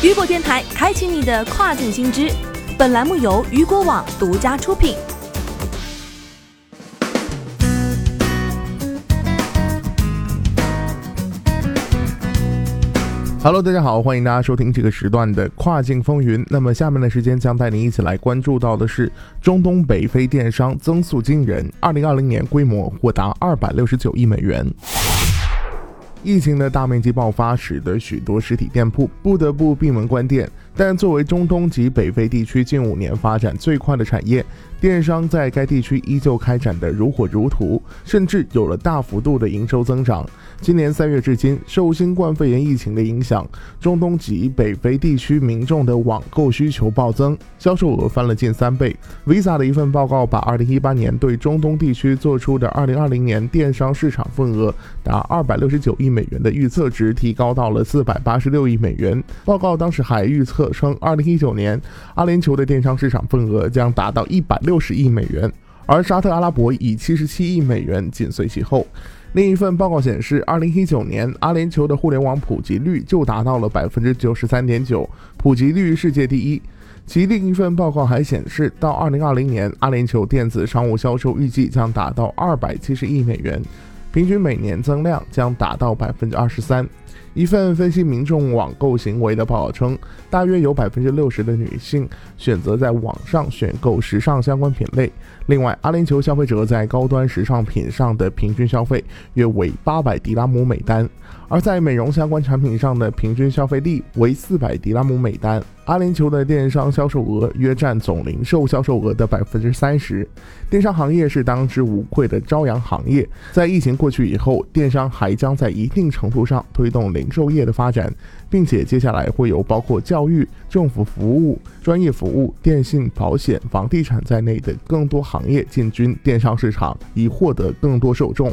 雨果电台开启你的跨境新知。本栏目由雨果网独家出品。Hello，大家好，欢迎大家收听这个时段的跨境风云。那么下面的时间将带您一起来关注到的是中东北非电商增速惊人，二零二零年规模或达二百六十九亿美元。疫情的大面积爆发，使得许多实体店铺不得不闭门关店。但作为中东及北非地区近五年发展最快的产业，电商在该地区依旧开展得如火如荼，甚至有了大幅度的营收增长。今年三月至今，受新冠肺炎疫情的影响，中东及北非地区民众的网购需求暴增，销售额翻了近三倍。Visa 的一份报告把2018年对中东地区做出的2020年电商市场份额达269亿美元的预测值提高到了486亿美元。报告当时还预测。称，二零一九年阿联酋的电商市场份额将达到一百六十亿美元，而沙特阿拉伯以七十七亿美元紧随其后。另一份报告显示，二零一九年阿联酋的互联网普及率就达到了百分之九十三点九，普及率世界第一。其另一份报告还显示，到二零二零年，阿联酋电子商务销售预计将达到二百七十亿美元，平均每年增量将达到百分之二十三。一份分析民众网购行为的报告称，大约有百分之六十的女性选择在网上选购时尚相关品类。另外，阿联酋消费者在高端时尚品上的平均消费约为八百迪拉姆每单。而在美容相关产品上的平均消费力为四百迪拉姆每单。阿联酋的电商销售额约占总零售销售额的百分之三十，电商行业是当之无愧的朝阳行业。在疫情过去以后，电商还将在一定程度上推动零售业的发展，并且接下来会有包括教育、政府服务、专业服务、电信、保险、房地产在内的更多行业进军电商市场，以获得更多受众。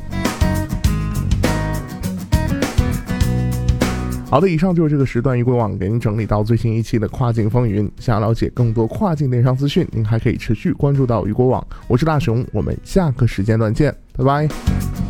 好的，以上就是这个时段，一规网给您整理到最新一期的跨境风云。想要了解更多跨境电商资讯，您还可以持续关注到雨果网。我是大熊，我们下个时间段见，拜拜。